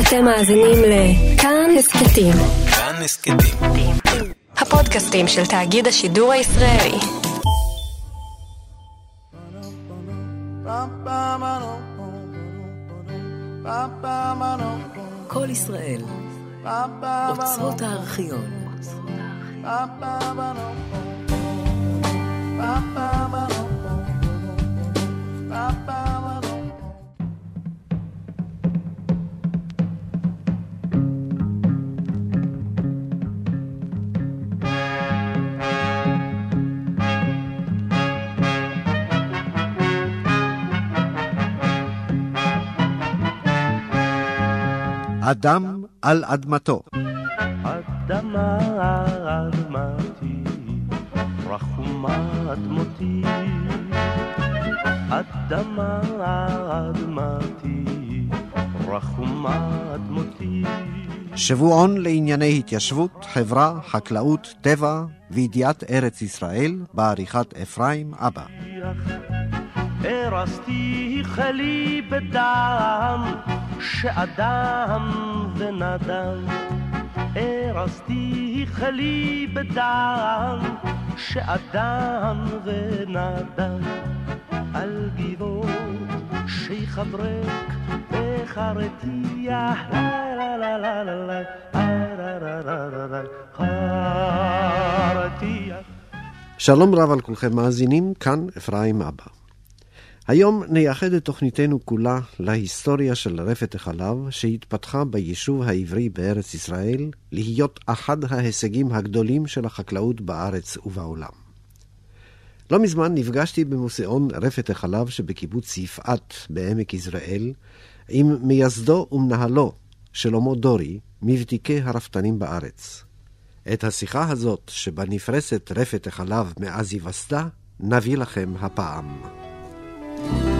אתם מאזינים לכאן הסכתים. כאן הסכתים. הפודקאסטים של תאגיד השידור הישראלי. כל ישראל, אוצרות הארכיון. אדם על אדמתו. אדמה אדמתי, רחומה אדמותי. אדמה אדמתי, רחומה אדמותי. שבועון לענייני התיישבות, חברה, חקלאות, טבע וידיעת ארץ ישראל, בעריכת אפרים אבא. הרסתי חלי בדם, שאדם ונדם. הרסתי חלי בדם, שאדם ונדם. על גבעות שייח' אברק וחרתיה, לה לה לה לה לה. שלום רב על כולכם מאזינים, כאן אפרים אבא. היום נייחד את תוכניתנו כולה להיסטוריה של רפת החלב שהתפתחה ביישוב העברי בארץ ישראל להיות אחד ההישגים הגדולים של החקלאות בארץ ובעולם. לא מזמן נפגשתי במוזיאון רפת החלב שבקיבוץ יפעת בעמק יזרעאל עם מייסדו ומנהלו שלמה דורי, מבדיקי הרפתנים בארץ. את השיחה הזאת, שבה נפרסת רפת החלב מאז היווסדה, נביא לכם הפעם. Bye.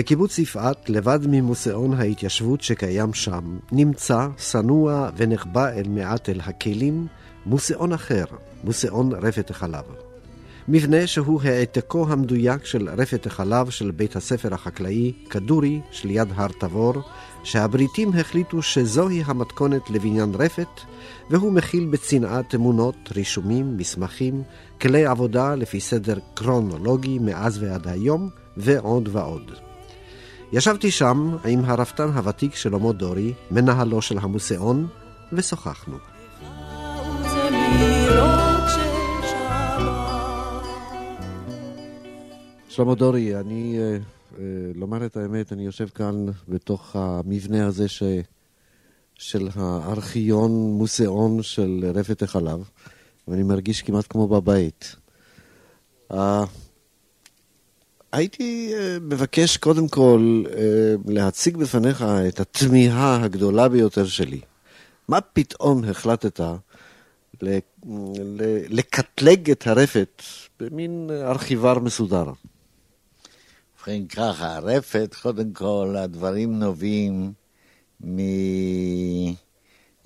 בקיבוץ יפעת, לבד ממוזיאון ההתיישבות שקיים שם, נמצא, שנוע ונחבא אל מעט אל הכלים, מוזיאון אחר, מוזיאון רפת החלב. מבנה שהוא העתקו המדויק של רפת החלב של בית הספר החקלאי כדורי שליד הר תבור, שהבריטים החליטו שזוהי המתכונת לבניין רפת, והוא מכיל בצנעה תמונות, רישומים, מסמכים, כלי עבודה לפי סדר קרונולוגי מאז ועד היום, ועוד ועוד. ישבתי שם עם הרפתן הוותיק שלמה דורי, מנהלו של המוזיאון, ושוחחנו. שלמה דורי, אני, אה, אה, לומר את האמת, אני יושב כאן בתוך המבנה הזה ש, של הארכיון מוזיאון של רפת החלב, ואני מרגיש כמעט כמו בבית. הייתי אה, מבקש קודם כל אה, להציג בפניך את התמיהה הגדולה ביותר שלי. מה פתאום החלטת לקטלג את הרפת במין ארכיבר מסודר? ובכן ככה, הרפת, קודם כל, הדברים נובעים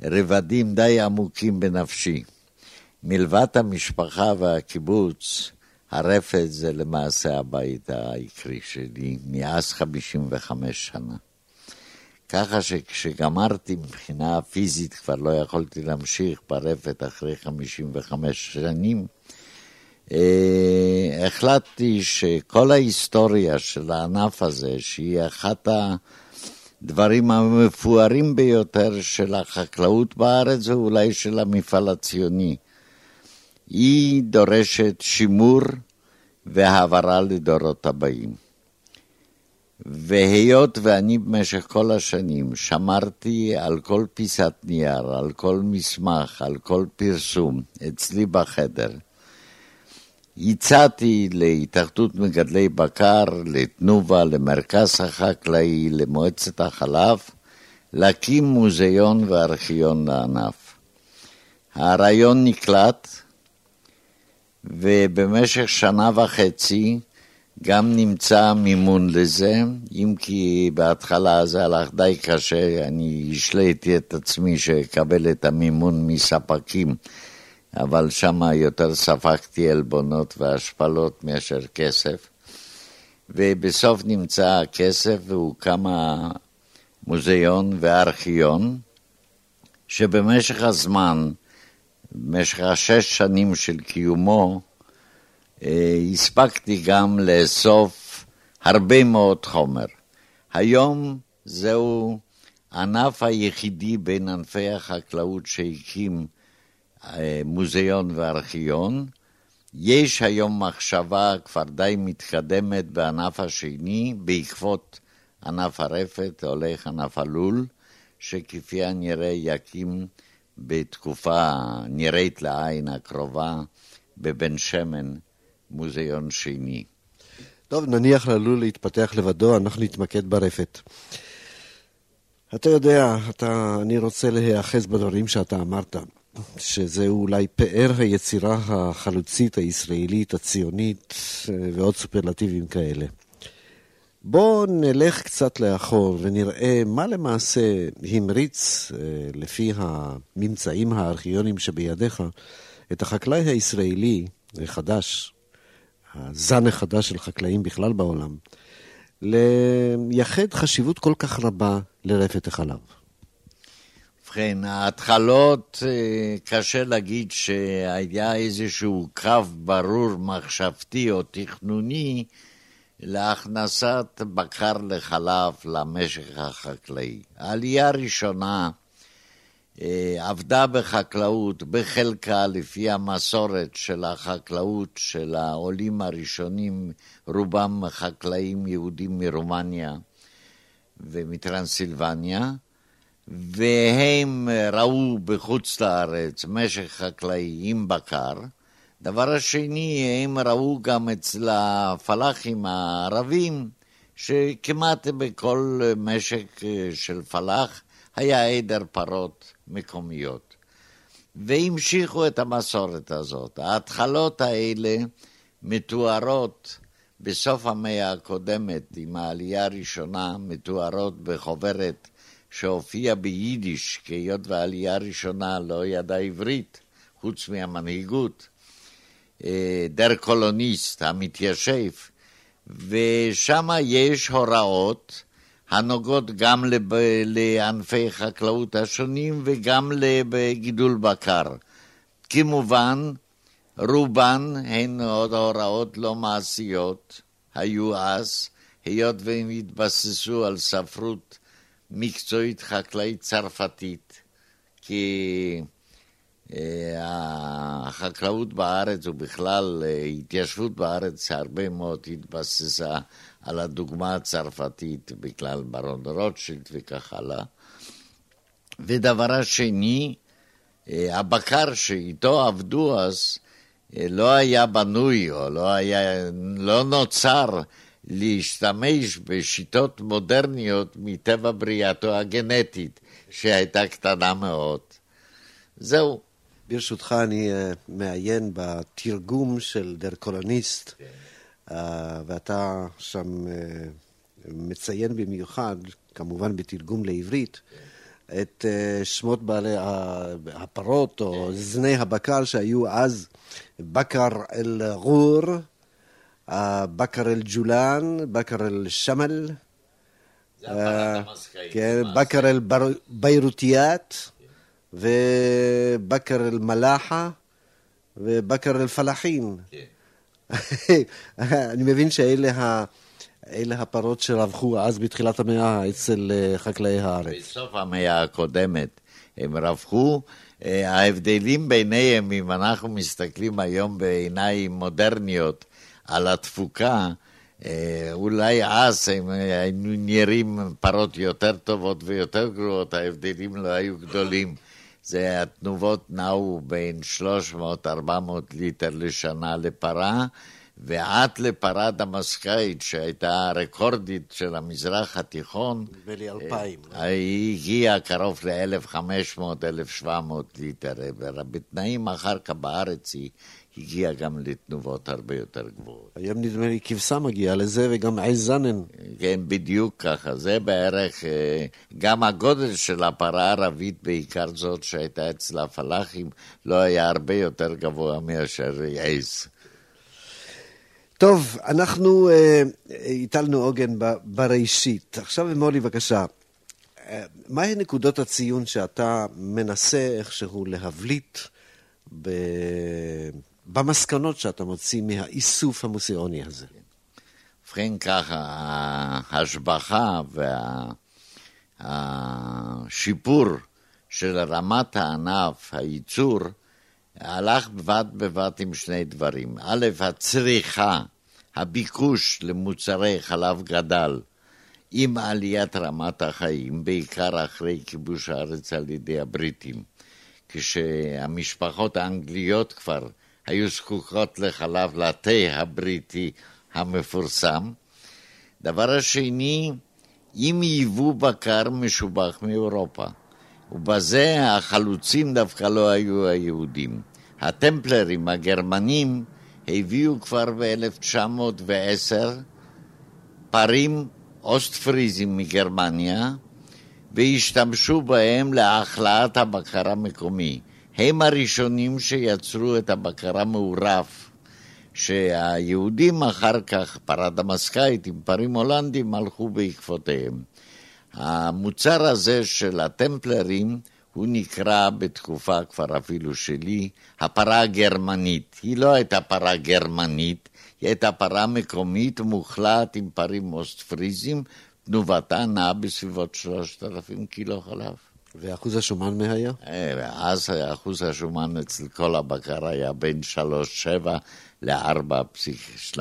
מרבדים די עמוקים בנפשי. מלבד המשפחה והקיבוץ, הרפת זה למעשה הבית העיקרי שלי, מאז 55 שנה. ככה שכשגמרתי מבחינה פיזית כבר לא יכולתי להמשיך ברפת אחרי 55 שנים, אה, החלטתי שכל ההיסטוריה של הענף הזה, שהיא אחת הדברים המפוארים ביותר של החקלאות בארץ, ואולי של המפעל הציוני, היא דורשת שימור והעברה לדורות הבאים. והיות ואני במשך כל השנים שמרתי על כל פיסת נייר, על כל מסמך, על כל פרסום אצלי בחדר, הצעתי להתאחדות מגדלי בקר, לתנובה, למרכז החקלאי, למועצת החלב, להקים מוזיאון וארכיון לענף. הרעיון נקלט, ובמשך שנה וחצי גם נמצא מימון לזה, אם כי בהתחלה זה הלך די קשה, אני השליתי את עצמי שאקבל את המימון מספקים, אבל שם יותר ספגתי עלבונות והשפלות מאשר כסף. ובסוף נמצא הכסף והוקם המוזיאון והארכיון, שבמשך הזמן, במשך השש שנים של קיומו, אה, הספקתי גם לאסוף הרבה מאוד חומר. היום זהו הענף היחידי בין ענפי החקלאות שהקים אה, מוזיאון וארכיון. יש היום מחשבה כבר די מתקדמת בענף השני, בעקבות ענף הרפת, הולך ענף הלול, שכפי הנראה יקים בתקופה נראית לעין הקרובה בבן שמן מוזיאון שני. טוב, נניח ללול להתפתח לבדו, אנחנו נתמקד ברפת. אתה יודע, אתה, אני רוצה להיאחז בדברים שאתה אמרת, שזה אולי פאר היצירה החלוצית הישראלית, הציונית, ועוד סופרלטיבים כאלה. בואו נלך קצת לאחור ונראה מה למעשה המריץ, אה, לפי הממצאים הארכיונים שבידיך, את החקלאי הישראלי החדש, הזן החדש של חקלאים בכלל בעולם, לייחד חשיבות כל כך רבה לרפת החלב. ובכן, ההתחלות, אה, קשה להגיד שהיה איזשהו קו ברור מחשבתי או תכנוני להכנסת בקר לחלב למשק החקלאי. העלייה הראשונה אה, עבדה בחקלאות, בחלקה לפי המסורת של החקלאות של העולים הראשונים, רובם חקלאים יהודים מרומניה ומטרנסילבניה, והם ראו בחוץ לארץ משק חקלאי עם בקר. דבר השני, הם ראו גם אצל הפלאחים הערבים, שכמעט בכל משק של פלאח היה עדר פרות מקומיות. והמשיכו את המסורת הזאת. ההתחלות האלה מתוארות בסוף המאה הקודמת, עם העלייה הראשונה, מתוארות בחוברת שהופיעה ביידיש, כי היות והעלייה הראשונה לא ידעה עברית, חוץ מהמנהיגות, אה, דר קולוניסט, המתיישב, ושם יש הוראות הנוגעות גם לענפי חקלאות השונים וגם לגידול בקר. כמובן, רובן הן עוד הוראות לא מעשיות, היו אז, היות והם התבססו על ספרות מקצועית חקלאית צרפתית, כי החקלאות בארץ ובכלל אה, התיישבות בארץ הרבה מאוד התבססה על הדוגמה הצרפתית, בכלל ברון רוטשילד וכך הלאה. ודבר השני, אה, הבקר שאיתו עבדו אז לא היה בנוי או לא, היה, לא נוצר להשתמש בשיטות מודרניות מטבע בריאתו הגנטית, שהייתה קטנה מאוד. זהו. ברשותך, אני uh, מעיין בתרגום של דר קולוניסט, כן. uh, ואתה שם uh, מציין במיוחד, כמובן בתרגום לעברית, כן. את שמות בעלי הפרות או כן. זני הבקר שהיו אז בקר אל-גור, בקר אל-ג'ולן, בקר אל-שמל, כן, בקר אל-ביירותיאת. ובקר אל-מלאחה ובקר אל-פלאחין. כן. אני מבין שאלה ה... אלה הפרות שרווחו אז בתחילת המאה אצל אה, חקלאי הארץ. בסוף המאה הקודמת הם רווחו. אה, ההבדלים ביניהם, אם אנחנו מסתכלים היום בעיניים מודרניות על התפוקה, אה, אולי אז הם היינו נראים פרות יותר טובות ויותר גרועות, ההבדלים לא היו גדולים. זה התנובות נעו בין 300-400 ליטר לשנה לפרה, ועד לפרה דמסקאית, שהייתה הרקורדית של המזרח התיכון, נדמה לי אלפיים. היא הגיעה קרוב ל-1,500-1,700 ליטר, ובתנאים אחר כך בארץ היא הגיעה גם לתנובות הרבה יותר גבוהות. היום נדמה לי כבשה מגיעה לזה, וגם עז זנן. כן, בדיוק ככה. זה בערך, אה, גם הגודל של הפרה הערבית, בעיקר זאת שהייתה אצל הפלאחים, לא היה הרבה יותר גבוה מאשר עז. טוב, אנחנו אה, הטלנו עוגן ב- בראשית. עכשיו אמור לי בבקשה, אה, מהי נקודות הציון שאתה מנסה איכשהו להבליט ב... במסקנות שאתה מוציא מהאיסוף המוזיאוני הזה? ובכן ככה, ההשבחה והשיפור של רמת הענף, הייצור, הלך בבת בבת עם שני דברים. א', הצריכה, הביקוש למוצרי חלב גדל עם עליית רמת החיים, בעיקר אחרי כיבוש הארץ על ידי הבריטים. כשהמשפחות האנגליות כבר היו זקוקות לחלב לתה הבריטי המפורסם. דבר השני, עם ייבוא בקר משובח מאירופה. ובזה החלוצים דווקא לא היו היהודים. הטמפלרים הגרמנים הביאו כבר ב-1910 פרים אוסט-פריזים מגרמניה והשתמשו בהם להחלאת הבקר המקומי. הם הראשונים שיצרו את הבקר המעורף, שהיהודים אחר כך, פרה דמסקאית עם פרים הולנדים, הלכו בעקבותיהם. המוצר הזה של הטמפלרים הוא נקרא בתקופה כבר אפילו שלי הפרה הגרמנית. היא לא הייתה פרה גרמנית, היא הייתה פרה מקומית מוחלט עם פרים אוסט-פריזים, תנובתה נעה בסביבות 3,000 קילו חלב. ואחוז השומן מה היה? אה, אז אחוז השומן אצל כל הבקר היה בין 3.7 ל-4.2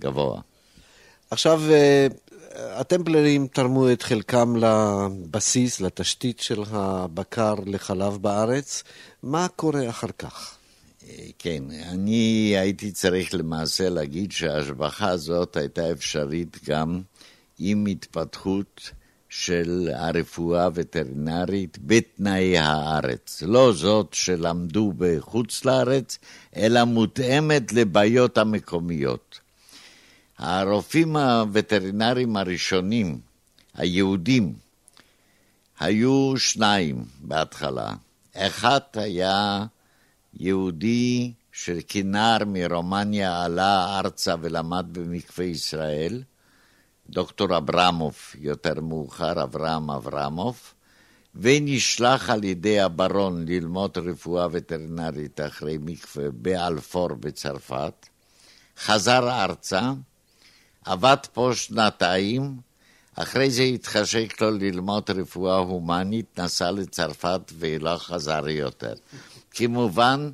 גבוה. עכשיו, אה, הטמפלרים תרמו את חלקם לבסיס, לתשתית של הבקר לחלב בארץ. מה קורה אחר כך? אה, כן, אני הייתי צריך למעשה להגיד שההשבחה הזאת הייתה אפשרית גם עם התפתחות של הרפואה הווטרינרית בתנאי הארץ. לא זאת שלמדו בחוץ לארץ, אלא מותאמת לבעיות המקומיות. הרופאים הווטרינריים הראשונים, היהודים, היו שניים בהתחלה. אחד היה יהודי שכנער מרומניה עלה ארצה ולמד במקווה ישראל, דוקטור אברמוב, יותר מאוחר אברהם אברמוב, ונשלח על ידי הברון ללמוד רפואה וטרינרית אחרי מקווה באלפור בצרפת, חזר ארצה, עבד פה שנתיים, אחרי זה התחשק לו ללמוד רפואה הומנית, נסע לצרפת ולא חזר יותר. כמובן,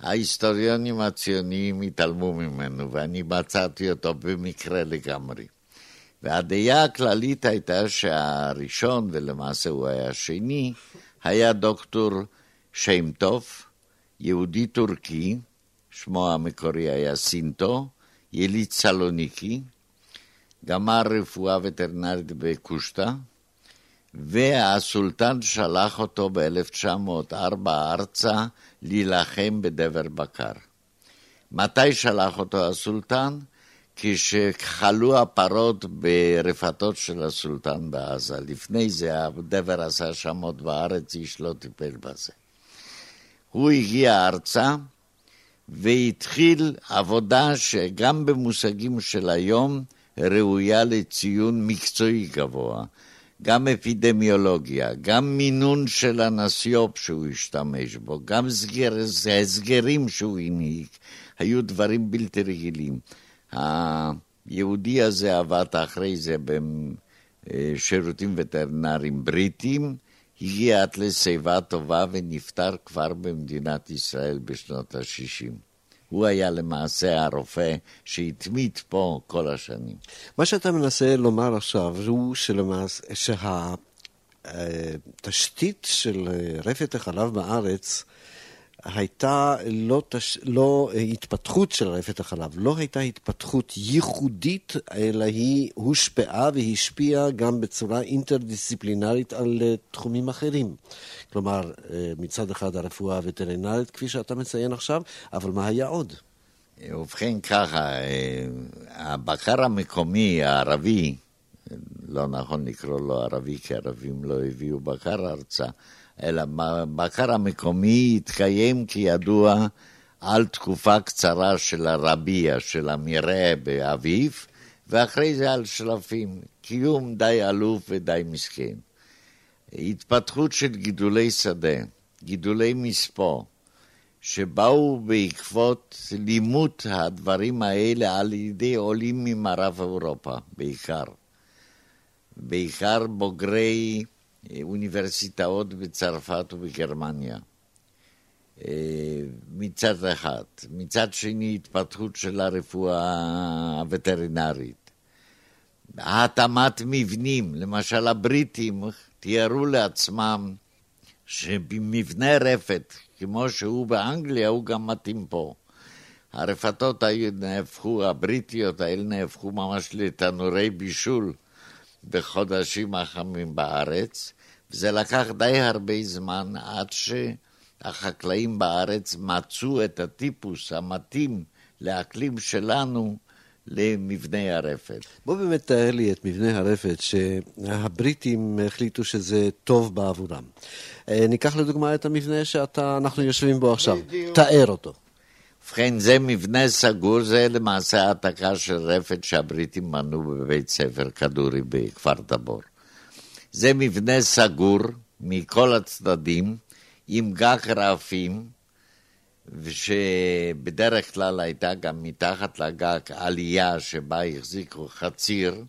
ההיסטוריונים הציוניים התעלמו ממנו, ואני מצאתי אותו במקרה לגמרי. והדעה הכללית הייתה שהראשון, ולמעשה הוא היה השני, היה דוקטור שם טוב, יהודי טורקי, שמו המקורי היה סינטו, יליד סלוניקי, גמר רפואה וטרינרית בקושטא, והסולטן שלח אותו ב-1904 ארצה להילחם בדבר בקר. מתי שלח אותו הסולטן? כשחלו הפרות ברפתות של הסולטן בעזה. לפני זה הדבר עשה עוד בארץ, איש לא טיפל בזה. הוא הגיע ארצה והתחיל עבודה שגם במושגים של היום ראויה לציון מקצועי גבוה. גם אפידמיולוגיה, גם מינון של הנסיופ שהוא השתמש בו, גם סגר, הסגרים שהוא הנהיג. היו דברים בלתי רגילים. היהודי הזה עבד אחרי זה בשירותים וטרינריים בריטיים, הגיע עד לשיבה טובה ונפטר כבר במדינת ישראל בשנות ה-60. הוא היה למעשה הרופא שהתמיד פה כל השנים. מה שאתה מנסה לומר עכשיו הוא שלמעשה, שהתשתית של רפת החלב בארץ הייתה לא, תש... לא התפתחות של רפת החלב, לא הייתה התפתחות ייחודית, אלא היא הושפעה והשפיעה גם בצורה אינטרדיסציפלינרית על אה, תחומים אחרים. כלומר, אה, מצד אחד הרפואה הווטרינרית, כפי שאתה מציין עכשיו, אבל מה היה עוד? ובכן ככה, אה, הבקר המקומי הערבי, לא נכון לקרוא לו ערבי, כי ערבים לא הביאו בקר ארצה, אלא בקר המקומי התקיים כידוע על תקופה קצרה של הרביע, של המרעה באביב, ואחרי זה על שלפים. קיום די עלוב ודי מסכן. התפתחות של גידולי שדה, גידולי מספוא, שבאו בעקבות לימוד הדברים האלה על ידי עולים ממערב אירופה, בעיקר. בעיקר בוגרי אוניברסיטאות בצרפת ובגרמניה. אה, מצד אחד. מצד שני, התפתחות של הרפואה הווטרינרית. התאמת מבנים, למשל הבריטים תיארו לעצמם שבמבנה רפת, כמו שהוא באנגליה, הוא גם מתאים פה. הרפתות היו נהפכו, הבריטיות האלה נהפכו ממש לתנורי בישול בחודשים החמים בארץ, וזה לקח די הרבה זמן עד שהחקלאים בארץ מצאו את הטיפוס המתאים לאקלים שלנו למבנה הרפת. בוא באמת תאר לי את מבנה הרפת שהבריטים החליטו שזה טוב בעבורם. אה, ניקח לדוגמה את המבנה שאנחנו יושבים בו עכשיו. בדיוק. תאר אותו. ובכן, זה מבנה סגור, זה למעשה העתקה של רפת שהבריטים מנו בבית ספר כדורי בכפר דבור. זה מבנה סגור מכל הצדדים, עם גג רעפים, ושבדרך כלל הייתה גם מתחת לגג עלייה שבה החזיקו חציר,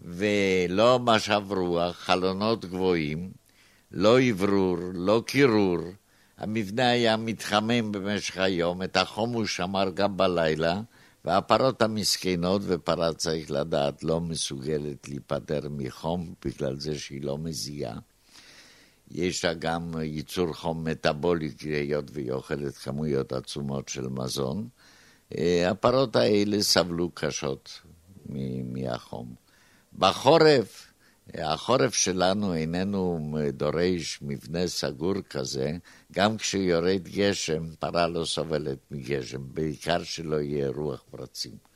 ולא משב רוח, חלונות גבוהים, לא אוורור, לא קירור. המבנה היה מתחמם במשך היום, את החום הוא שמר גם בלילה, והפרות המסכנות, ופרה צריך לדעת, לא מסוגלת להיפטר מחום בגלל זה שהיא לא מזיעה. יש לה גם ייצור חום מטאבולי, היות והיא אוכלת כמויות עצומות של מזון. אה, הפרות האלה סבלו קשות מהחום. בחורף, החורף שלנו איננו דורש מבנה סגור כזה, גם כשיורד גשם, פרה לא סובלת מגשם, בעיקר שלא יהיה רוח פרצים.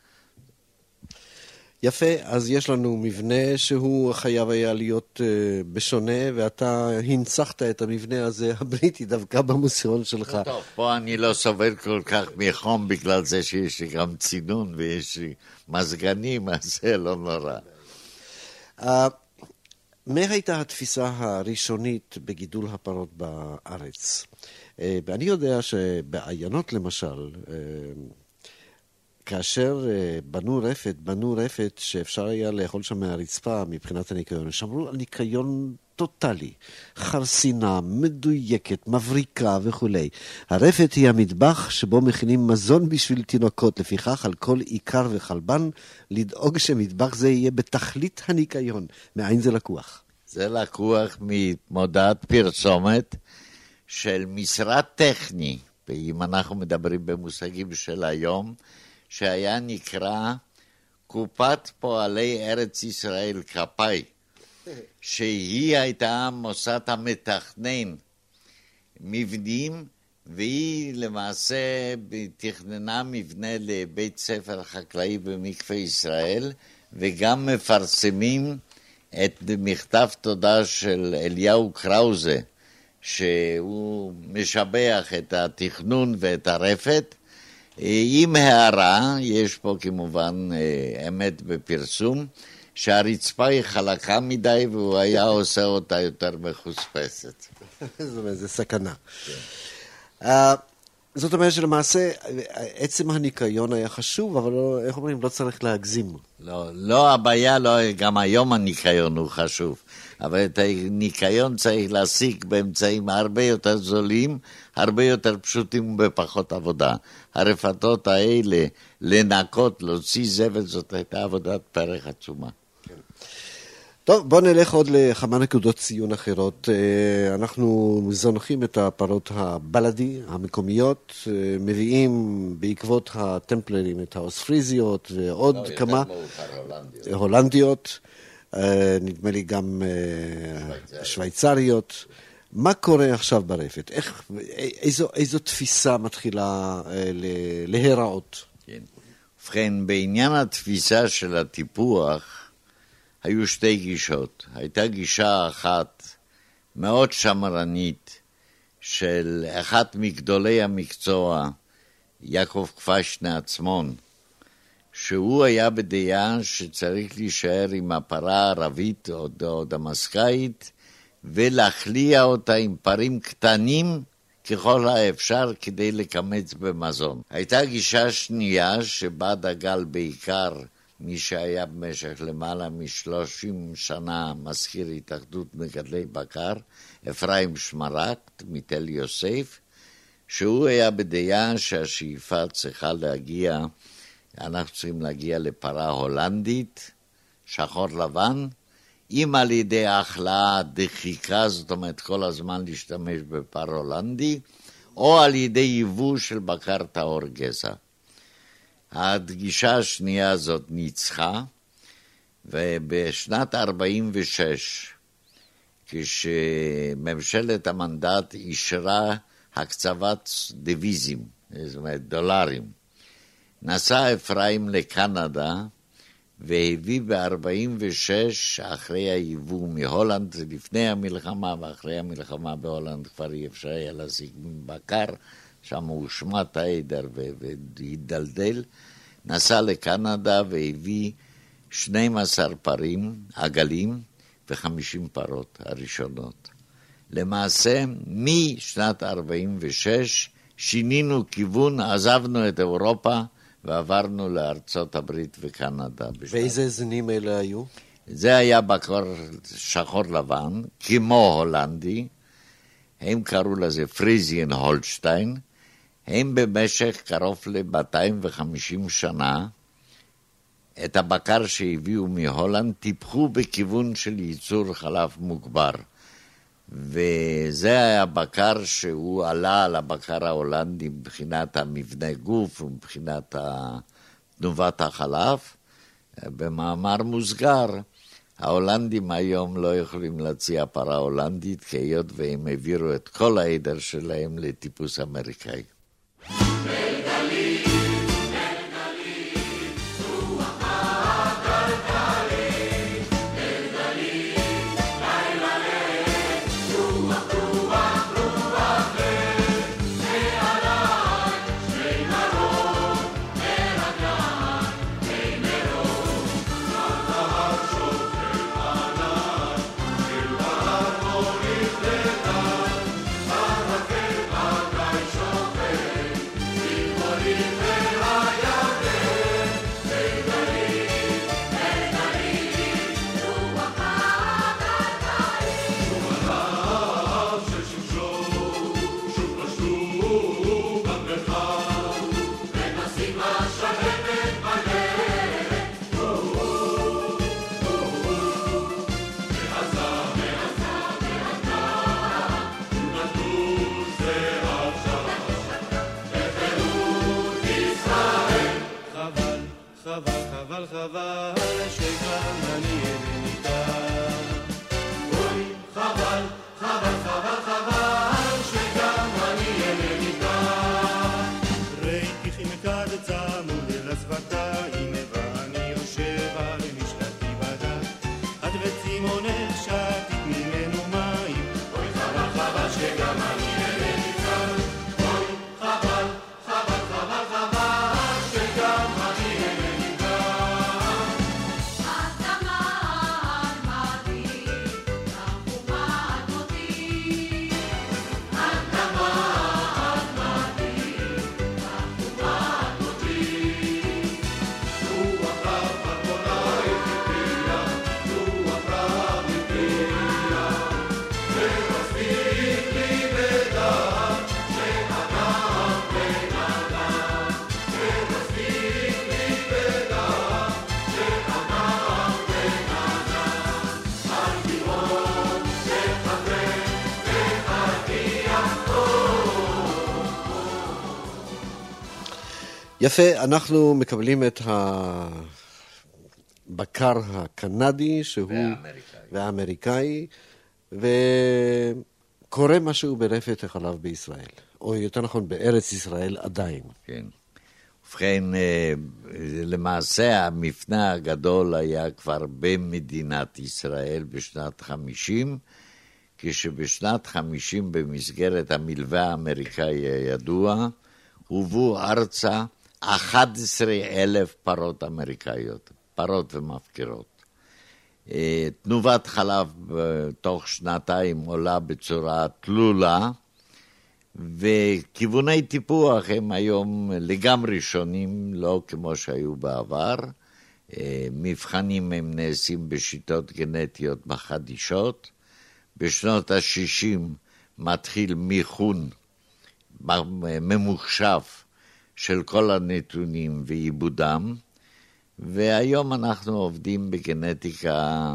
יפה, אז יש לנו מבנה שהוא חייב היה להיות uh, בשונה, ואתה הנצחת את המבנה הזה הבריטי דווקא במוסיון שלך. טוב, פה אני לא סובל כל כך מחום בגלל זה שיש לי גם צינון ויש לי מזגנים, אז זה לא נורא. מה הייתה התפיסה הראשונית בגידול הפרות בארץ? אה, ואני יודע שבעיינות למשל, אה, כאשר אה, בנו רפת, בנו רפת שאפשר היה לאכול שם מהרצפה מבחינת הניקיון. שמרו על ניקיון טוטאלי, חרסינה, מדויקת, מבריקה וכולי. הרפת היא המטבח שבו מכינים מזון בשביל תינוקות, לפיכך על כל עיקר וחלבן לדאוג שמטבח זה יהיה בתכלית הניקיון. מאין זה לקוח? זה לקוח ממודעת פרסומת של משרד טכני, ואם אנחנו מדברים במושגים של היום, שהיה נקרא קופת פועלי ארץ ישראל כפאי, שהיא הייתה המוסד המתכנן מבנים, והיא למעשה תכננה מבנה לבית ספר חקלאי במקווה ישראל, וגם מפרסמים את מכתב תודה של אליהו קראוזה, שהוא משבח את התכנון ואת הרפת, עם הערה, יש פה כמובן אה, אמת בפרסום, שהרצפה היא חלקה מדי והוא היה עושה אותה יותר מחוספסת. זאת אומרת, זה סכנה. Uh, זאת אומרת שלמעשה עצם הניקיון היה חשוב, אבל לא, איך אומרים, לא צריך להגזים. לא, לא הבעיה, לא, גם היום הניקיון הוא חשוב, אבל את הניקיון צריך להשיג באמצעים הרבה יותר זולים, הרבה יותר פשוטים ובפחות עבודה. הרפתות האלה, לנקות, להוציא זבל, זאת הייתה עבודת פרח עצומה. טוב, בואו נלך עוד לכמה נקודות ציון אחרות. אה, אנחנו זונחים את הפרות הבלדי, המקומיות, אה, מביאים בעקבות הטמפלרים את האוספריזיות ועוד לא, כמה יותר מאוחר, הולנדיות. הולנדיות, נדמה לי גם שוויצריות. מה קורה עכשיו ברפת? איך, איזו, איזו תפיסה מתחילה ל- להיראות? כן. ובכן, בעניין התפיסה של הטיפוח, היו שתי גישות. הייתה גישה אחת מאוד שמרנית של אחד מגדולי המקצוע, יעקב קפשנה עצמון, שהוא היה בדעה שצריך להישאר עם הפרה הערבית או, דמסקאית ולהכליע אותה עם פרים קטנים ככל האפשר כדי לקמץ במזון. הייתה גישה שנייה שבה דגל בעיקר מי שהיה במשך למעלה משלושים שנה מזכיר התאחדות מגדלי בקר, אפרים שמרקט מתל יוסף, שהוא היה בדעה שהשאיפה צריכה להגיע, אנחנו צריכים להגיע לפרה הולנדית, שחור לבן, אם על ידי הכלאה, דחיקה, זאת אומרת כל הזמן להשתמש בפר הולנדי, או על ידי יבוא של בקר טהור גזע. הדגישה השנייה הזאת ניצחה, ובשנת 46, כשממשלת המנדט אישרה הקצבת דיוויזים, זאת אומרת דולרים, נסע אפרים לקנדה והביא ב-46, אחרי היבוא מהולנד, לפני המלחמה ואחרי המלחמה בהולנד כבר אי אפשר היה להשיג בקר, שם הושמט העדר והידלדל, נסע לקנדה והביא 12 פרים, עגלים, ו-50 פרות הראשונות. למעשה, משנת 46' שינינו כיוון, עזבנו את אירופה ועברנו לארצות הברית וקנדה. בשנת... ואיזה זנים אלה היו? זה היה בקור שחור לבן, כמו הולנדי, הם קראו לזה פריזיאן הולשטיין, הם במשך קרוב ל-250 שנה את הבקר שהביאו מהולנד טיפחו בכיוון של ייצור חלב מוגבר. וזה היה בקר שהוא עלה על הבקר ההולנדי מבחינת המבנה גוף ומבחינת תנובת החלב. במאמר מוסגר, ההולנדים היום לא יכולים להציע פרה הולנדית, היות והם העבירו את כל העדר שלהם לטיפוס אמריקאי. חבל, חבל, שגם אני אינני כאן. אוי, חבל, יפה, אנחנו מקבלים את הבקר הקנדי, שהוא... והאמריקאי. והאמריקאי, וקורה משהו ברפת החלב בישראל, או יותר נכון בארץ ישראל עדיין. כן. ובכן, אה, למעשה המפנה הגדול היה כבר במדינת ישראל בשנת 50, כשבשנת 50 במסגרת המלווה האמריקאי הידוע, הובאו ארצה 11 אלף פרות אמריקאיות, פרות ומפקירות. אה, תנובת חלב אה, תוך שנתיים עולה בצורה תלולה, וכיווני טיפוח הם היום לגמרי שונים, לא כמו שהיו בעבר. אה, מבחנים הם נעשים בשיטות גנטיות חדישות. בשנות ה-60 מתחיל מיכון ממוחשב של כל הנתונים ועיבודם, והיום אנחנו עובדים בגנטיקה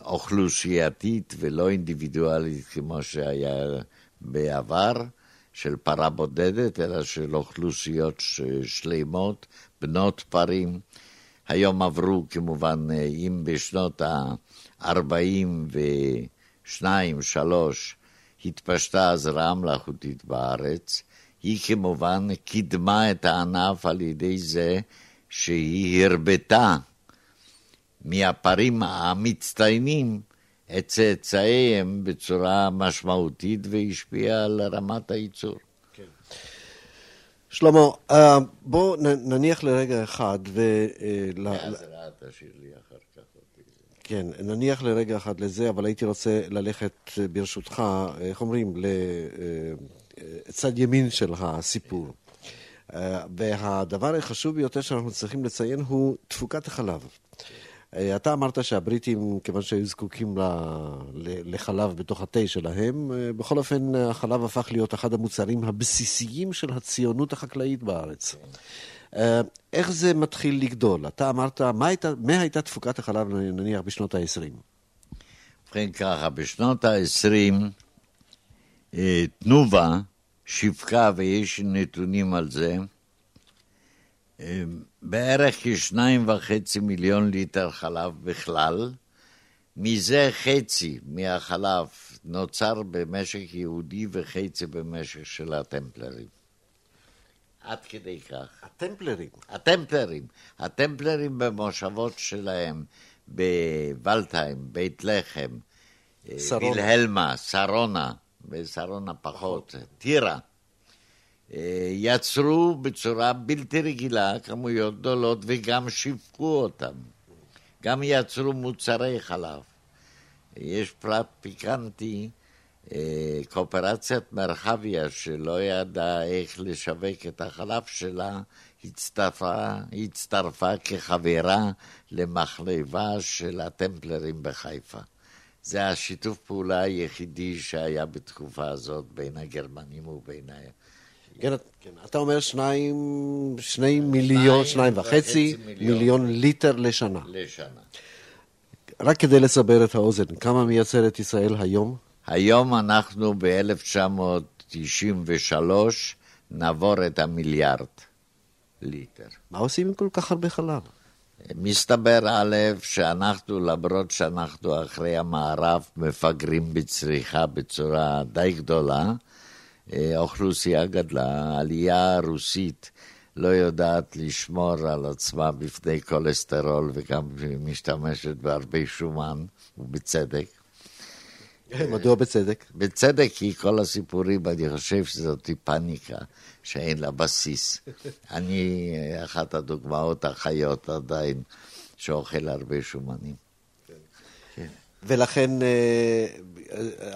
אוכלוסייתית ולא אינדיבידואלית כמו שהיה בעבר, של פרה בודדת, אלא של אוכלוסיות שלמות, בנות פרים. היום עברו כמובן, אם בשנות ה-42, 3, התפשטה הזרעה מלאכותית בארץ, היא כמובן קידמה את הענף על ידי זה שהיא הרבתה מהפרים המצטיינים את צאצאיהם בצורה משמעותית והשפיעה על רמת הייצור. שלמה, אה, בוא נניח לרגע אחד ו... אה, אז רעה תשאיר לי אחר כך אותי. כן, נניח לרגע אחד לזה, אבל הייתי רוצה ללכת ברשותך, איך אומרים, לצד ימין של הסיפור. אה, והדבר החשוב ביותר שאנחנו צריכים לציין הוא תפוקת החלב. אה, אתה אמרת שהבריטים, כיוון שהיו זקוקים לחלב בתוך התה שלהם, אה, בכל אופן החלב הפך להיות אחד המוצרים הבסיסיים של הציונות החקלאית בארץ. איך זה מתחיל לגדול? אתה אמרת, מה הייתה, מה הייתה תפוקת החלב נניח בשנות ה-20? ובכן ככה, בשנות ה-20 תנובה שיווקה, ויש נתונים על זה, בערך כשניים וחצי מיליון ליטר חלב בכלל, מזה חצי מהחלב נוצר במשק יהודי וחצי במשק של הטמפלרים. עד כדי כך. הטמפלרים? הטמפלרים. הטמפלרים במושבות שלהם, בוולטהיים, בית לחם, שרונה. וילהלמה, שרונה, בשרונה פחות, טירה. אה, יצרו בצורה בלתי רגילה כמויות גדולות וגם שיווקו אותם. גם יצרו מוצרי חלב. יש פרט פיקנטי, אה, קואופרציית מרחביה שלא ידעה איך לשווק את החלב שלה, הצטרפה, הצטרפה כחברה למחלבה של הטמפלרים בחיפה. זה השיתוף פעולה היחידי שהיה בתקופה הזאת בין הגרמנים ובין ה... כן, כן, אתה אומר שניים, שני מיליון, שניים וחצי מיליון. מיליון ליטר לשנה. לשנה. רק כדי לסבר את האוזן, כמה מייצרת ישראל היום? היום אנחנו ב-1993 נעבור את המיליארד ליטר. מה עושים עם כל כך הרבה חלב? מסתבר א', שאנחנו, למרות שאנחנו אחרי המערב מפגרים בצריכה בצורה די גדולה, אה, האוכלוסייה גדלה, העלייה הרוסית לא יודעת לשמור על עצמה בפני כולסטרול וגם משתמשת בהרבה שומן, ובצדק. מדוע בצדק? בצדק, כי כל הסיפורים, אני חושב שזאת פאניקה שאין לה בסיס. אני אה, אחת הדוגמאות החיות עדיין, שאוכל הרבה שומנים. ולכן אה,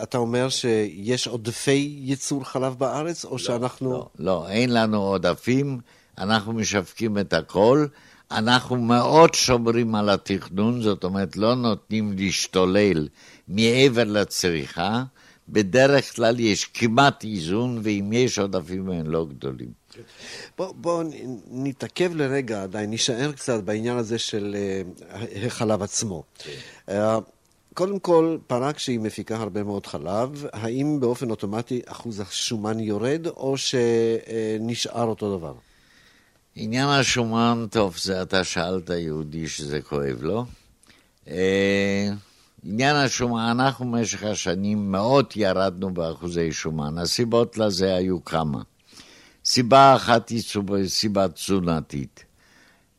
אתה אומר שיש עודפי ייצור חלב בארץ, או שאנחנו... לא, לא, אין לנו עודפים, אנחנו משווקים את הכל. אנחנו מאוד שומרים על התכנון, זאת אומרת, לא נותנים להשתולל מעבר לצריכה. בדרך כלל יש כמעט איזון, ואם יש עודפים הם לא גדולים. בוא, בוא נתעכב לרגע עדיין, נישאר קצת בעניין הזה של uh, החלב עצמו. Uh, קודם כל, פרה כשהיא מפיקה הרבה מאוד חלב, האם באופן אוטומטי אחוז השומן יורד, או שנשאר אותו דבר? עניין השומן, טוב, זה אתה שאלת יהודי שזה כואב לו. אה, עניין השומן, אנחנו במשך השנים מאוד ירדנו באחוזי שומן. הסיבות לזה היו כמה. סיבה אחת היא סיבה תזונתית.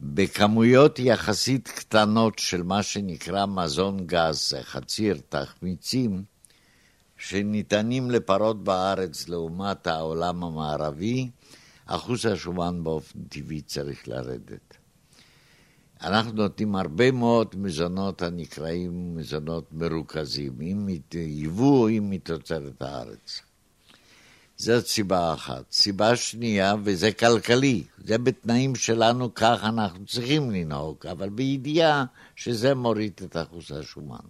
בכמויות יחסית קטנות של מה שנקרא מזון גז, חציר, תחמיצים, שניתנים לפרות בארץ לעומת העולם המערבי, אחוז השומן באופן טבעי צריך לרדת. אנחנו נותנים הרבה מאוד מזונות הנקראים מזונות מרוכזים, אם מייבוא או אם מתוצרת הארץ. זאת סיבה אחת. סיבה שנייה, וזה כלכלי, זה בתנאים שלנו, כך אנחנו צריכים לנהוג, אבל בידיעה שזה מוריד את אחוז השומן.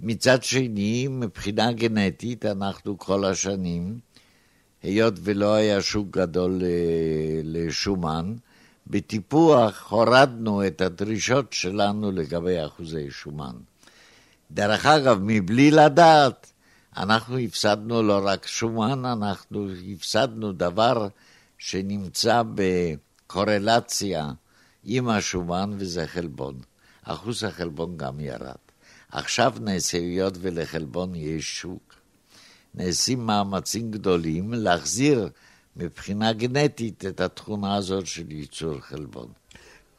מצד שני, מבחינה גנטית, אנחנו כל השנים, היות ולא היה שוק גדול אה, לשומן, בטיפוח הורדנו את הדרישות שלנו לגבי אחוזי שומן. דרך אגב, מבלי לדעת, אנחנו הפסדנו לא רק שומן, אנחנו הפסדנו דבר שנמצא בקורלציה עם השומן וזה חלבון. אחוז החלבון גם ירד. עכשיו נעשה, היות ולחלבון יש שוק, נעשים מאמצים גדולים להחזיר מבחינה גנטית את התכונה הזאת של ייצור חלבון.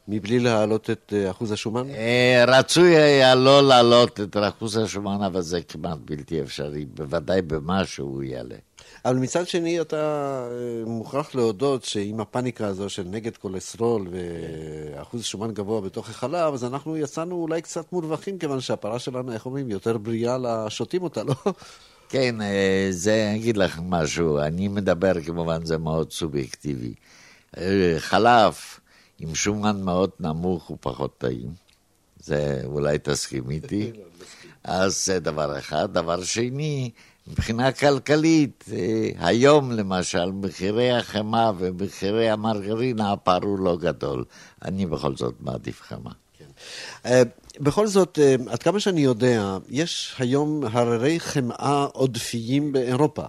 מבלי להעלות את אה, אחוז השומן? אה, רצוי היה לא להעלות את אחוז השומן, אבל זה כמעט בלתי אפשרי, בוודאי במשהו הוא יעלה. אבל מצד שני, אתה אה, מוכרח להודות שעם הפאניקה הזו של נגד כולסטרול ואחוז שומן גבוה בתוך החלב, אז אנחנו יצאנו אולי קצת מורווחים, כיוון שהפרה שלנו, איך אומרים, יותר בריאה לשותים אותה, לא? כן, זה, אני אגיד לך משהו, אני מדבר כמובן, זה מאוד סובייקטיבי. חלב עם שומן מאוד נמוך הוא פחות טעים, זה אולי תסכים איתי. אז זה דבר אחד. דבר שני, מבחינה כלכלית, היום למשל, מחירי החמאה ומחירי המרגרינה, הפער הוא לא גדול. אני בכל זאת מעדיף חמאה. כן. בכל זאת, עד כמה שאני יודע, יש היום הררי חמאה עודפיים באירופה.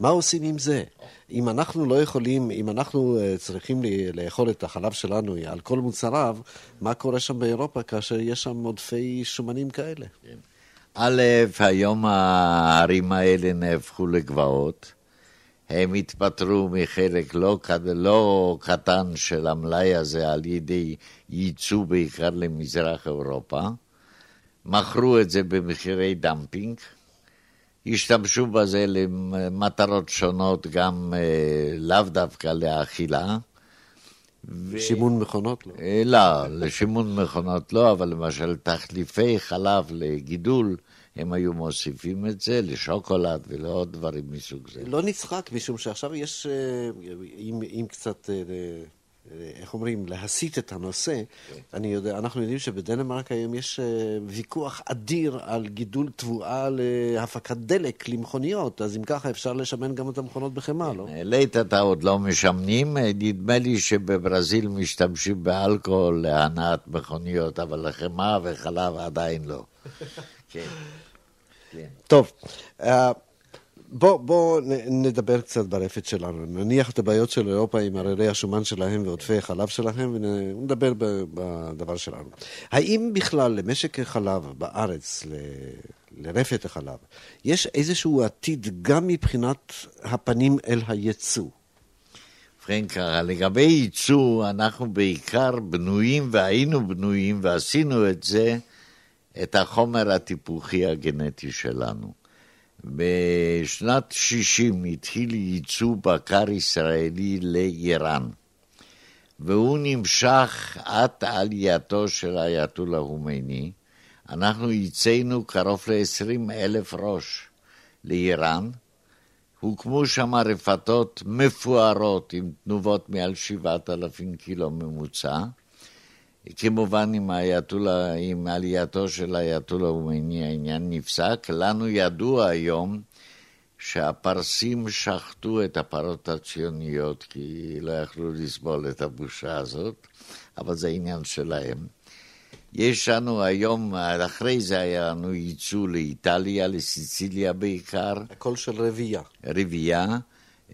מה עושים עם זה? אם אנחנו לא יכולים, אם אנחנו צריכים לאכול את החלב שלנו על כל מוצריו, מה קורה שם באירופה כאשר יש שם עודפי שומנים כאלה? כן. א', היום הערים האלה נהפכו לגבעות. הם התפטרו מחלק לא, לא קטן של המלאי הזה על ידי ייצוא בעיקר למזרח אירופה. מכרו את זה במחירי דמפינג. השתמשו בזה למטרות שונות, גם אה, לאו דווקא לאכילה. שימון מכונות לא? אה, לא, לשימון מכונות לא, אבל למשל תחליפי חלב לגידול, הם היו מוסיפים את זה לשוקולד ולעוד דברים מסוג זה. לא נצחק, משום שעכשיו יש, אם, אה, אם קצת איך אומרים, להסיט את הנושא, כן. אני יודע, אנחנו יודעים שבדנמרק היום יש אה, ויכוח אדיר על גידול תבואה להפקת דלק למכוניות, אז אם ככה אפשר לשמן גם את המכונות בחמאה, לא? לית אתה עוד לא משמנים, נדמה לי שבברזיל משתמשים באלכוהול להנעת מכוניות, אבל לחמאה וחלב עדיין לא. כן. טוב. אה, בוא, בוא נדבר קצת ברפת שלנו. נניח את הבעיות של אירופה עם הררי השומן שלהם ועודפי החלב שלהם, ונדבר בדבר שלנו. האם בכלל למשק החלב בארץ, ל... לרפת החלב, יש איזשהו עתיד גם מבחינת הפנים אל הייצוא? פרנקה, לגבי ייצוא, אנחנו בעיקר בנויים והיינו בנויים ועשינו את זה, את החומר הטיפוחי הגנטי שלנו. בשנת 60 התחיל ייצוא בקר ישראלי לאיראן, והוא נמשך עד עלייתו של האייתולה הומייני. אנחנו ייצאנו קרוב ל-20 אלף ראש לאיראן. הוקמו שם רפתות מפוארות עם תנובות מעל 7,000 קילו ממוצע. כמובן עם האייתולה, עם עלייתו של האייתולה הומייני העניין נפסק. לנו ידוע היום שהפרסים שחטו את הפרות הציוניות כי לא יכלו לסבול את הבושה הזאת, אבל זה עניין שלהם. יש לנו היום, אחרי זה היה לנו ייצוא לאיטליה, לסיציליה בעיקר. הכל של רבייה. רבייה,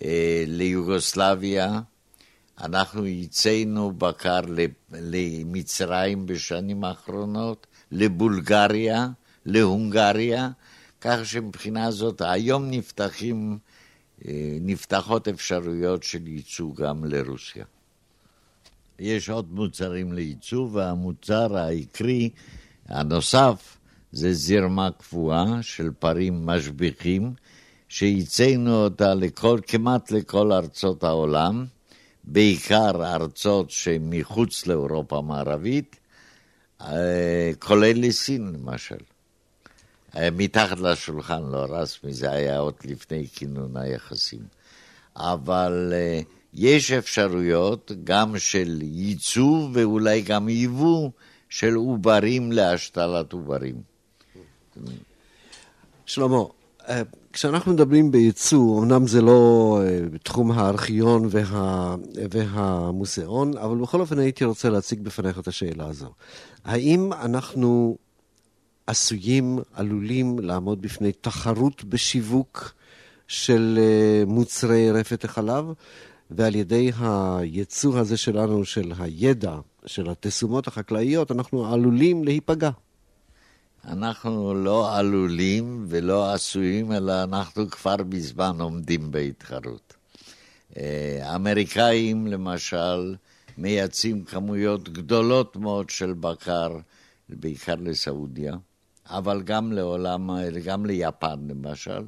אה, ליוגוסלביה. אנחנו ייצאנו בקר למצרים בשנים האחרונות, לבולגריה, להונגריה, כך שמבחינה זאת היום נפתחים, אה, נפתחות אפשרויות של ייצוא גם לרוסיה. יש עוד מוצרים לייצוא, והמוצר העיקרי הנוסף זה זרמה קבועה של פרים משביחים, שייצאנו אותה לכל, כמעט לכל ארצות העולם, בעיקר ארצות שמחוץ לאירופה המערבית, אה, כולל לסין למשל. אה, מתחת לשולחן, לא רסמי, זה היה עוד לפני כינון היחסים. אבל uh, יש אפשרויות גם של ייצוא ואולי גם ייבוא של עוברים להשתלת עוברים. שלמה, אה, כשאנחנו מדברים בייצוא, אמנם זה לא בתחום הארכיון וה, והמוזיאון, אבל בכל אופן הייתי רוצה להציג בפניך את השאלה הזו. האם אנחנו עשויים, עלולים לעמוד בפני תחרות בשיווק של אה, מוצרי רפת החלב, ועל ידי הייצור הזה שלנו, של הידע, של התשומות החקלאיות, אנחנו עלולים להיפגע. אנחנו לא עלולים ולא עשויים, אלא אנחנו כבר בזמן עומדים בהתחרות. אה, האמריקאים, למשל, מייצאים כמויות גדולות מאוד של בקר, בעיקר לסעודיה. אבל גם לעולם, גם ליפן למשל.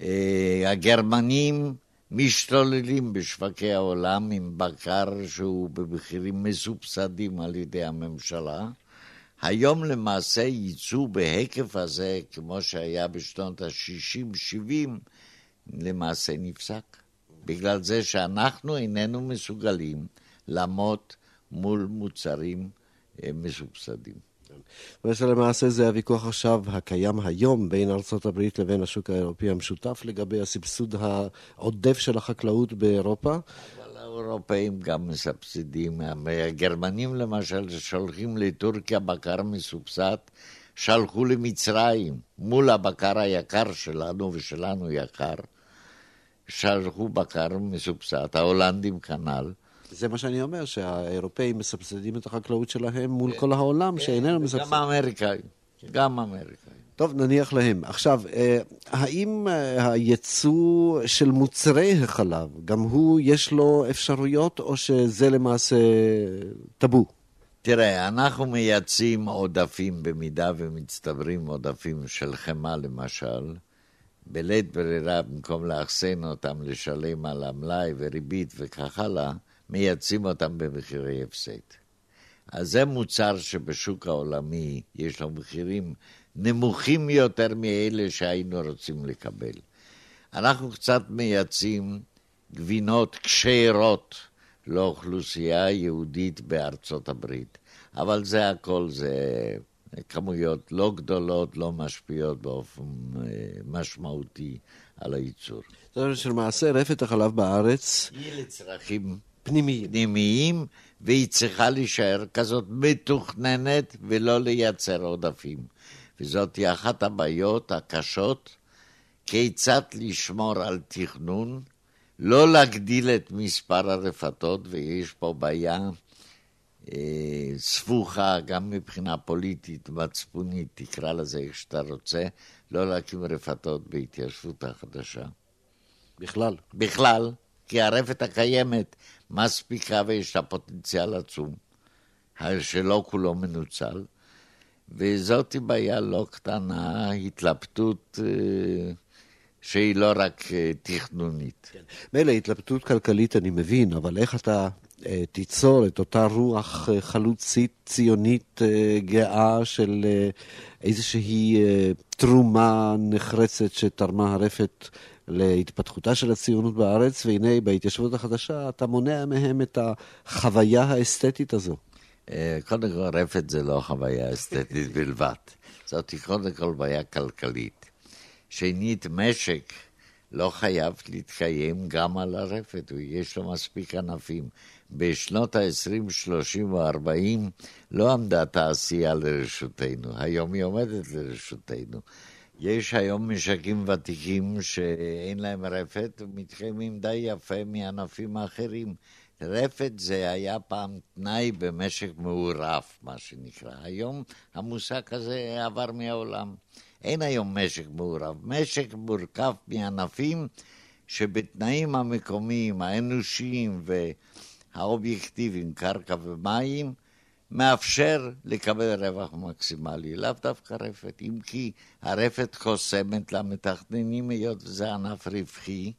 אה, הגרמנים משתוללים בשווקי העולם עם בקר שהוא במחירים מסובסדים על ידי הממשלה. היום למעשה ייצוא בהיקף הזה, כמו שהיה בשנות ה-60-70, למעשה נפסק. בגלל זה שאנחנו איננו מסוגלים לעמוד מול מוצרים אה, מסובסדים. ושלמעשה זה הוויכוח עכשיו הקיים היום בין הברית לבין השוק האירופי המשותף לגבי הסבסוד העודף של החקלאות באירופה. האירופאים גם מסבסדים. הגרמנים למשל שולחים לטורקיה בקר מסובסד, שלחו למצרים מול הבקר היקר שלנו ושלנו יקר. שלחו בקר מסובסד, ההולנדים כנ"ל. זה מה שאני אומר, שהאירופאים מסבסדים את החקלאות שלהם מול כל העולם כן, שאיננו מסבסד. גם האמריקאים, גם האמריקאים. טוב, נניח להם. עכשיו, אה, האם אה, הייצוא של מוצרי החלב, גם הוא, יש לו אפשרויות, או שזה למעשה טאבו? תראה, אנחנו מייצאים עודפים במידה ומצטברים עודפים של חמאה למשל. בלית ברירה, במקום לאחסן אותם, לשלם על המלאי וריבית וכך הלאה, מייצאים אותם במחירי הפסד. אז זה מוצר שבשוק העולמי יש לו מחירים נמוכים יותר מאלה שהיינו רוצים לקבל. אנחנו קצת מייצאים גבינות כשרות לאוכלוסייה יהודית בארצות הברית, אבל זה הכל, זה כמויות לא גדולות, לא משפיעות באופן אה, משמעותי על הייצור. זאת אומרת שלמעשה רפת החלב בארץ... היא לצרכים פנימיים. פנימיים, והיא צריכה להישאר כזאת מתוכננת ולא לייצר עודפים. וזאת היא אחת הבעיות הקשות, כיצד לשמור על תכנון, לא להגדיל את מספר הרפתות, ויש פה בעיה אה, סבוכה גם מבחינה פוליטית, מצפונית, תקרא לזה איך שאתה רוצה, לא להקים רפתות בהתיישבות החדשה. בכלל. בכלל, כי הרפת הקיימת מספיקה ויש לה פוטנציאל עצום, שלא כולו מנוצל, וזאת בעיה לא קטנה, התלבטות אה, שהיא לא רק אה, תכנונית. כן. מילא התלבטות כלכלית אני מבין, אבל איך אתה אה, תיצור את אותה רוח חלוצית ציונית גאה של איזושהי תרומה נחרצת שתרמה הרפת להתפתחותה של הציונות בארץ, והנה בהתיישבות החדשה אתה מונע מהם את החוויה האסתטית הזו. אה, קודם כל, רפת זה לא חוויה אסתטית בלבד. זאת קודם כל בעיה כלכלית. שנית, משק לא חייב להתקיים גם על הרפת, יש לו מספיק ענפים. בשנות ה-20, 30 או 40 לא עמדה תעשייה לרשותנו, היום היא עומדת לרשותנו. יש היום משקים ותיקים שאין להם רפת ומתקיימים די יפה מענפים אחרים. רפת זה היה פעם תנאי במשק מעורב, מה שנקרא. היום המושג הזה עבר מהעולם. אין היום משק מעורב. משק מורכב מענפים שבתנאים המקומיים, האנושיים והאובייקטיביים, קרקע ומים, מאפשר לקבל רווח מקסימלי, לאו דווקא רפת, אם כי הרפת חוסמת למתכננים היות וזה ענף רווחי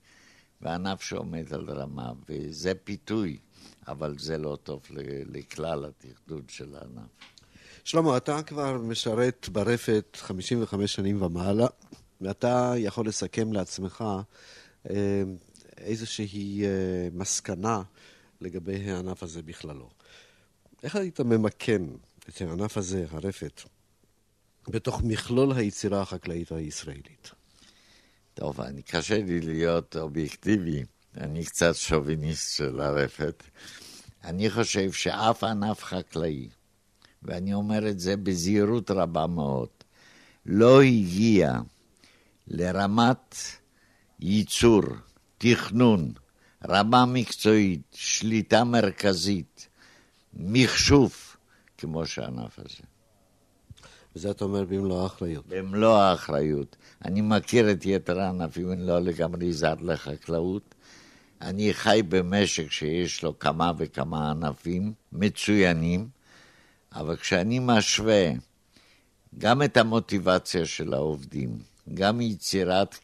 וענף שעומד על רמה, וזה פיתוי, אבל זה לא טוב לכלל התכנון של הענף. שלמה, אתה כבר משרת ברפת 55 שנים ומעלה, ואתה יכול לסכם לעצמך אה, איזושהי אה, מסקנה לגבי הענף הזה בכללו. איך היית ממקם את הענף הזה, הרפת, בתוך מכלול היצירה החקלאית הישראלית? טוב, אני קשה לי להיות אובייקטיבי, אני קצת שוביניסט של הרפת. אני חושב שאף ענף חקלאי, ואני אומר את זה בזהירות רבה מאוד, לא הגיע לרמת ייצור, תכנון, רמה מקצועית, שליטה מרכזית, מחשוב, כמו שהענף הזה. וזה אתה אומר במלוא האחריות. במלוא האחריות. אני מכיר את יתר הענפים, אני לא לגמרי זר לחקלאות. אני חי במשק שיש לו כמה וכמה ענפים מצוינים, אבל כשאני משווה גם את המוטיבציה של העובדים, גם יצירת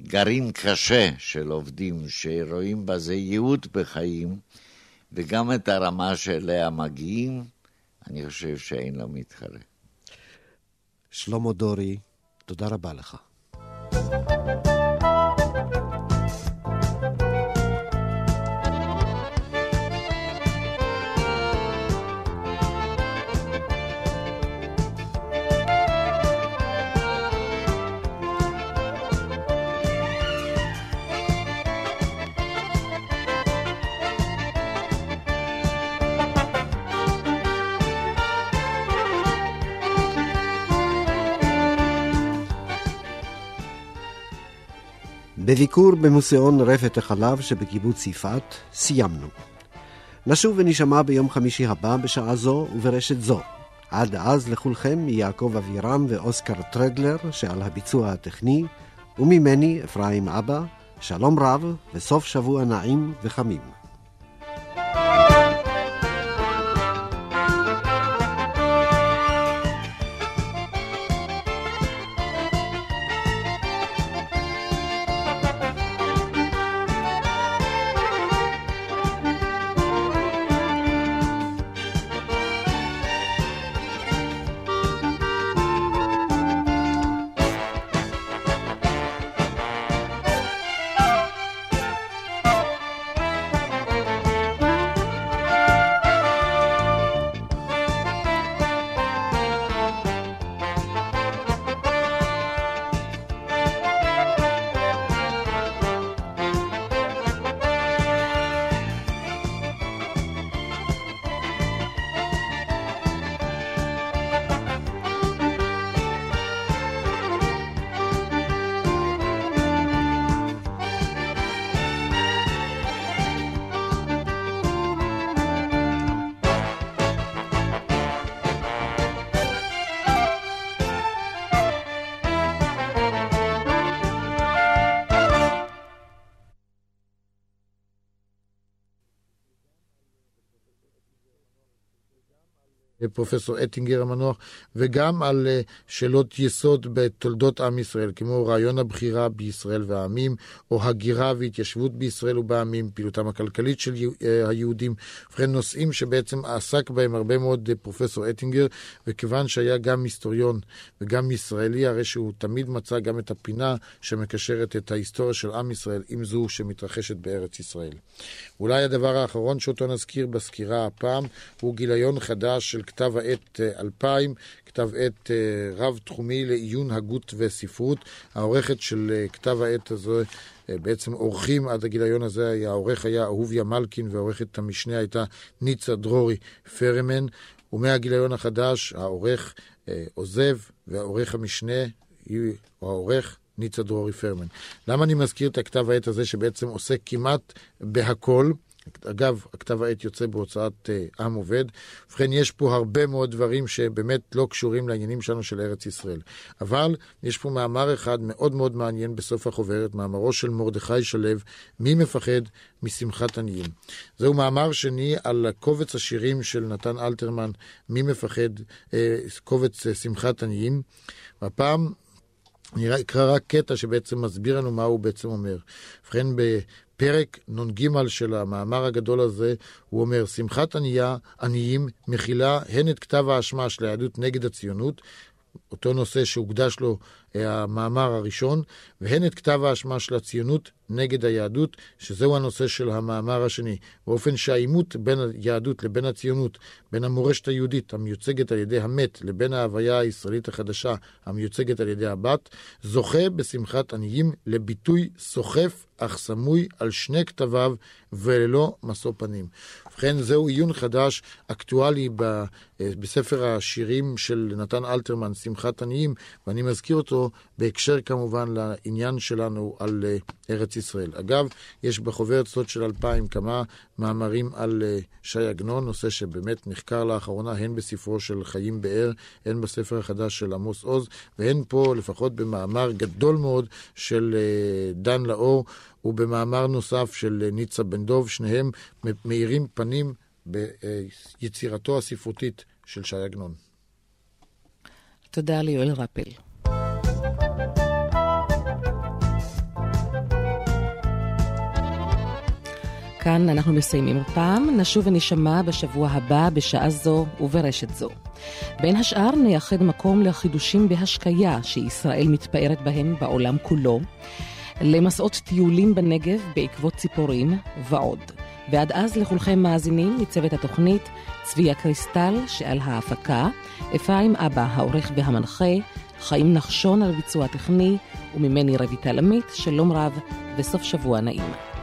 גרעין קשה של עובדים שרואים בזה ייעוד בחיים, וגם את הרמה שאליה מגיעים, אני חושב שאין לו מתחרה. שלמה דורי, תודה רבה לך. בביקור במוזיאון רפת החלב שבקיבוץ יפעת סיימנו. נשוב ונשמע ביום חמישי הבא בשעה זו וברשת זו. עד אז לכולכם מיעקב אבירם ואוסקר טרדלר שעל הביצוע הטכני, וממני אפרים אבא, שלום רב וסוף שבוע נעים וחמים. פרופסור אטינגר המנוח, וגם על אה, שאלות יסוד בתולדות עם ישראל, כמו רעיון הבחירה בישראל והעמים, או הגירה והתיישבות בישראל ובעמים, פעילותם הכלכלית של אה, היהודים, ובכן נושאים שבעצם עסק בהם הרבה מאוד אה, פרופסור אטינגר, וכיוון שהיה גם היסטוריון וגם ישראלי, הרי שהוא תמיד מצא גם את הפינה שמקשרת את ההיסטוריה של עם ישראל עם זו שמתרחשת בארץ ישראל. אולי הדבר האחרון שאותו נזכיר בסקירה הפעם הוא גיליון חדש של העת 2000, כתב עת אה, רב-תחומי לעיון הגות וספרות. העורכת של אה, כתב העת הזה, אה, בעצם עורכים עד הגיליון הזה, העורך היה אהוביה מלקין והעורכת המשנה הייתה ניצה דרורי פרמן. ומהגיליון החדש העורך עוזב והעורך המשנה הוא העורך ניצה דרורי פרמן. למה אני מזכיר את הכתב העת הזה שבעצם עוסק כמעט בהכל? אגב, הכתב העת יוצא בהוצאת uh, עם עובד. ובכן, יש פה הרבה מאוד דברים שבאמת לא קשורים לעניינים שלנו של ארץ ישראל. אבל יש פה מאמר אחד מאוד מאוד מעניין בסוף החוברת, מאמרו של מרדכי שלו, מי מפחד משמחת עניים. זהו מאמר שני על קובץ השירים של נתן אלתרמן, מי מפחד, uh, קובץ uh, שמחת עניים. והפעם אני אקרא רק קטע שבעצם מסביר לנו מה הוא בעצם אומר. ובכן, בפרק נ"ג של המאמר הגדול הזה, הוא אומר, שמחת ענייה, עניים מכילה הן את כתב האשמה של היהדות נגד הציונות, אותו נושא שהוקדש לו אה, המאמר הראשון, והן את כתב האשמה של הציונות נגד היהדות, שזהו הנושא של המאמר השני. באופן שהעימות בין היהדות לבין הציונות, בין המורשת היהודית המיוצגת על ידי המת, לבין ההוויה הישראלית החדשה המיוצגת על ידי הבת, זוכה בשמחת עניים לביטוי סוחף אך סמוי על שני כתביו וללא משוא פנים. ובכן, זהו עיון חדש, אקטואלי ב, בספר השירים של נתן אלתרמן, שמחת עניים, ואני מזכיר אותו בהקשר כמובן לעניין שלנו על ארץ ישראל. אגב, יש בחוברת סוד של אלפיים כמה מאמרים על ש"י עגנון, נושא שבאמת נחקר לאחרונה הן בספרו של חיים באר, הן בספר החדש של עמוס עוז, והן פה לפחות במאמר גדול מאוד של דן לאור. ובמאמר נוסף של ניצה בן דוב, שניהם מאירים פנים ביצירתו הספרותית של ש"י עגנון. תודה ליואל רפל. כאן אנחנו מסיימים הפעם, נשוב ונשמע בשבוע הבא בשעה זו וברשת זו. בין השאר נייחד מקום לחידושים בהשקיה שישראל מתפארת בהם בעולם כולו. למסעות טיולים בנגב בעקבות ציפורים ועוד. ועד אז לכולכם מאזינים מצוות התוכנית צביה קריסטל שעל ההפקה, אפרים אבא העורך והמנחה, חיים נחשון על ביצוע טכני, וממני רויטל עמית, שלום רב וסוף שבוע נעים.